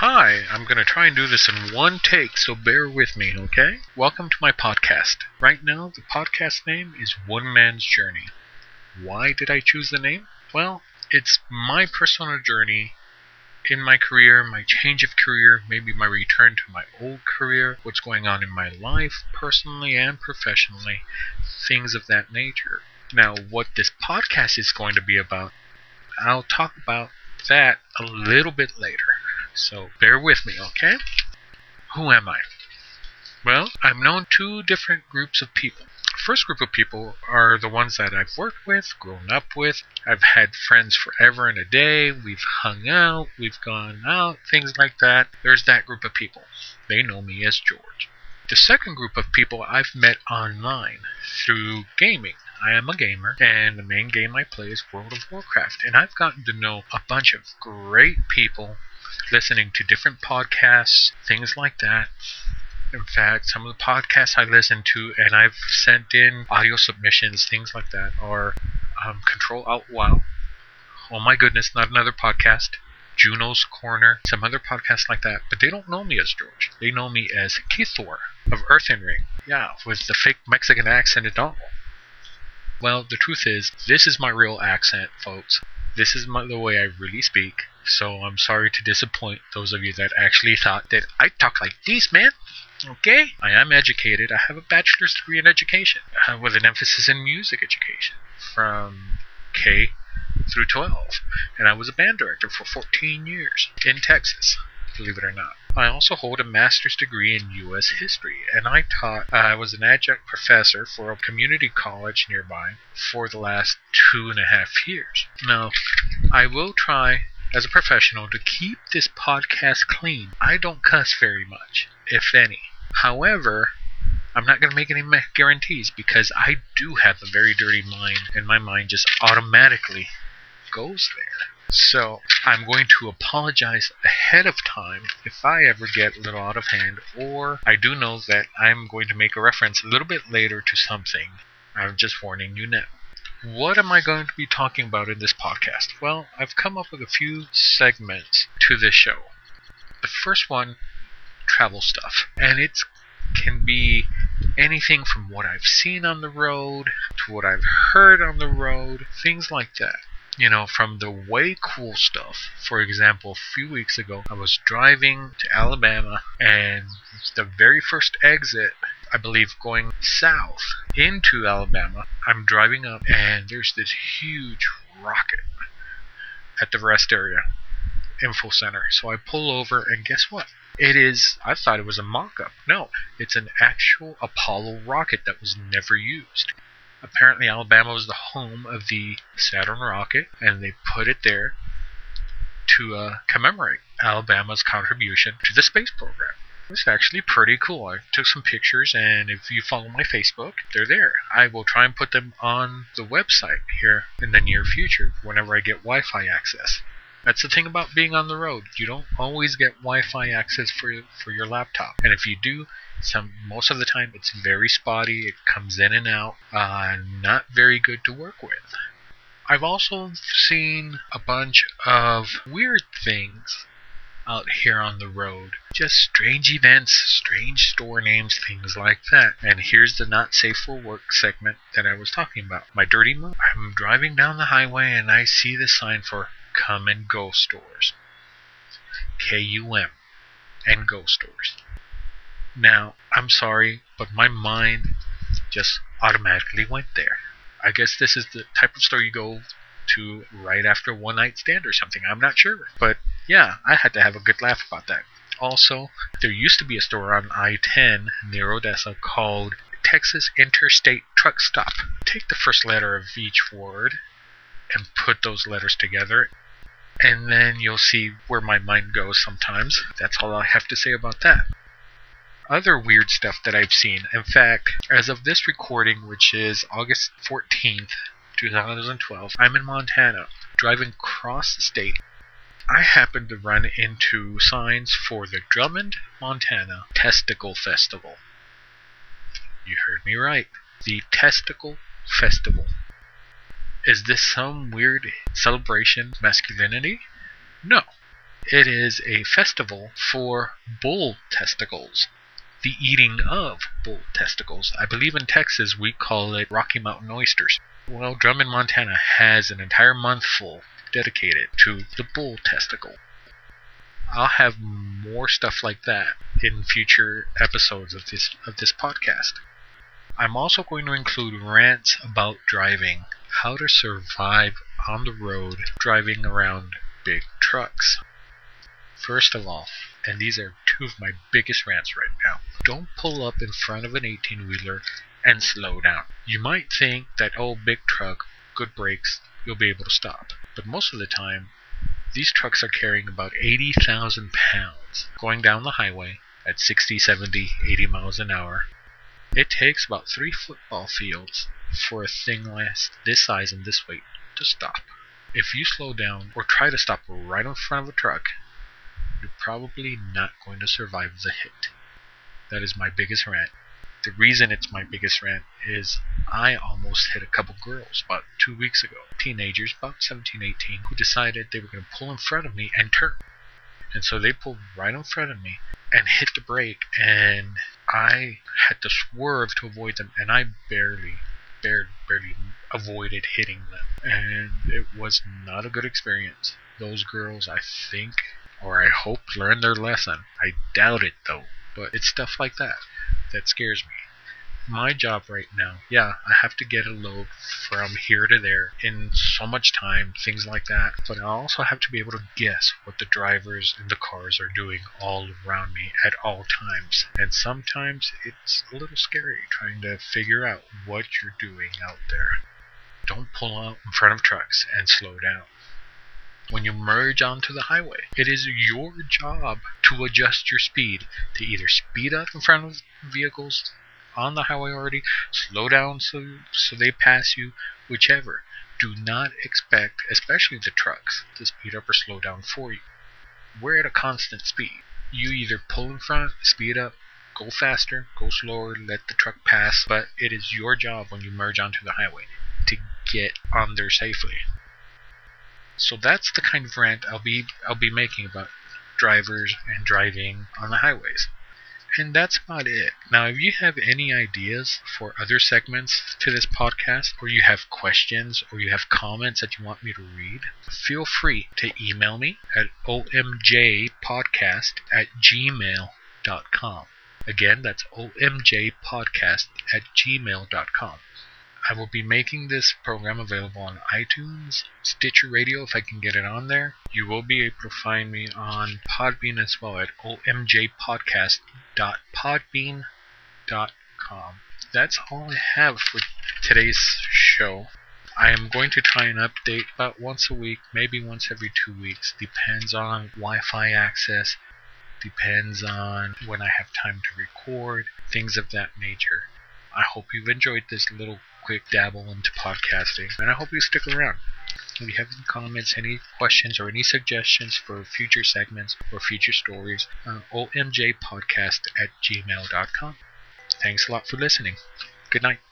Hi, I'm going to try and do this in one take, so bear with me, okay? Welcome to my podcast. Right now, the podcast name is One Man's Journey. Why did I choose the name? Well, it's my personal journey in my career, my change of career, maybe my return to my old career, what's going on in my life, personally and professionally, things of that nature. Now, what this podcast is going to be about, I'll talk about that a little bit later. So bear with me, okay? Who am I? Well, I'm known two different groups of people. First group of people are the ones that I've worked with, grown up with. I've had friends forever and a day. We've hung out, we've gone out, things like that. There's that group of people. They know me as George. The second group of people I've met online through gaming. I am a gamer, and the main game I play is World of Warcraft. And I've gotten to know a bunch of great people listening to different podcasts, things like that. In fact, some of the podcasts I listen to and I've sent in audio submissions, things like that, are um, Control Out Wow. Oh my goodness, not another podcast. Juno's Corner, some other podcasts like that, but they don't know me as George. They know me as Keithor of Earthen Ring. Yeah, with the fake Mexican accent and all. Well, the truth is, this is my real accent, folks. This is my, the way I really speak. So I'm sorry to disappoint those of you that actually thought that I talk like this, man. Okay? I am educated. I have a bachelor's degree in education uh, with an emphasis in music education from K through 12. And I was a band director for 14 years in Texas, believe it or not. I also hold a master's degree in U.S. history, and I taught, uh, I was an adjunct professor for a community college nearby for the last two and a half years. Now, I will try as a professional to keep this podcast clean. I don't cuss very much, if any. However, I'm not going to make any guarantees because I do have a very dirty mind, and my mind just automatically goes there. So I'm going to apologize ahead of time if I ever get a little out of hand, or I do know that I'm going to make a reference a little bit later to something. I'm just warning you now. What am I going to be talking about in this podcast? Well, I've come up with a few segments to this show. The first one, travel stuff. And it can be anything from what I've seen on the road to what I've heard on the road, things like that you know, from the way cool stuff. For example, a few weeks ago, I was driving to Alabama, and the very first exit, I believe, going south into Alabama, I'm driving up, and there's this huge rocket at the rest area info center. So I pull over, and guess what? It is, I thought it was a mock up. No, it's an actual Apollo rocket that was never used. Apparently, Alabama was the home of the Saturn rocket, and they put it there to uh, commemorate Alabama's contribution to the space program. It's actually pretty cool. I took some pictures, and if you follow my Facebook, they're there. I will try and put them on the website here in the near future whenever I get Wi Fi access. That's the thing about being on the road. You don't always get Wi-Fi access for for your laptop, and if you do, some most of the time it's very spotty. It comes in and out, uh, not very good to work with. I've also seen a bunch of weird things out here on the road. Just strange events, strange store names, things like that. And here's the not safe for work segment that I was talking about. My dirty move. I'm driving down the highway and I see the sign for come and go stores. K U M and go stores. Now, I'm sorry, but my mind just automatically went there. I guess this is the type of store you go to right after one night stand or something. I'm not sure. But yeah, I had to have a good laugh about that. Also, there used to be a store on I 10 near Odessa called Texas Interstate Truck Stop. Take the first letter of each word and put those letters together, and then you'll see where my mind goes sometimes. That's all I have to say about that. Other weird stuff that I've seen. In fact, as of this recording, which is August 14th, 2012, I'm in Montana, driving cross state. I happened to run into signs for the Drummond, Montana Testicle Festival. You heard me right. The Testicle Festival. Is this some weird celebration of masculinity? No. It is a festival for bull testicles. The eating of bull testicles. I believe in Texas we call it Rocky Mountain oysters. Well, Drummond, Montana has an entire month full dedicated to the bull testicle. I'll have more stuff like that in future episodes of this of this podcast. I'm also going to include rants about driving, how to survive on the road driving around big trucks. First of all, and these are two of my biggest rants right now, don't pull up in front of an 18 wheeler and slow down. You might think that, oh, big truck, good brakes, you'll be able to stop. But most of the time, these trucks are carrying about 80,000 pounds going down the highway at 60, 70, 80 miles an hour. It takes about three football fields for a thing this size and this weight to stop. If you slow down or try to stop right in front of a truck, you're probably not going to survive the hit. That is my biggest rant. The reason it's my biggest rant is I almost hit a couple girls about two weeks ago. Teenagers, about 17, 18, who decided they were going to pull in front of me and turn. And so they pulled right in front of me and hit the brake, and I had to swerve to avoid them, and I barely, barely, barely avoided hitting them. And it was not a good experience. Those girls, I think, or I hope, learned their lesson. I doubt it, though. But it's stuff like that that scares me. My job right now, yeah, I have to get a load from here to there in so much time, things like that. But I also have to be able to guess what the drivers and the cars are doing all around me at all times. And sometimes it's a little scary trying to figure out what you're doing out there. Don't pull out in front of trucks and slow down when you merge onto the highway. It is your job to adjust your speed to either speed up in front of vehicles on the highway already, slow down so so they pass you, whichever. Do not expect, especially the trucks, to speed up or slow down for you. We're at a constant speed. You either pull in front, speed up, go faster, go slower, let the truck pass, but it is your job when you merge onto the highway to get on there safely. So that's the kind of rant I'll be I'll be making about drivers and driving on the highways. And that's about it. Now, if you have any ideas for other segments to this podcast, or you have questions, or you have comments that you want me to read, feel free to email me at omjpodcast at gmail.com. Again, that's omjpodcast at gmail.com. I will be making this program available on iTunes, Stitcher Radio if I can get it on there. You will be able to find me on Podbean as well at omjpodcast.podbean.com. That's all I have for today's show. I am going to try and update about once a week, maybe once every two weeks. Depends on Wi Fi access, depends on when I have time to record, things of that nature. I hope you've enjoyed this little quick dabble into podcasting, and I hope you stick around. If you have any comments, any questions, or any suggestions for future segments or future stories, uh, omjpodcast at gmail.com. Thanks a lot for listening. Good night.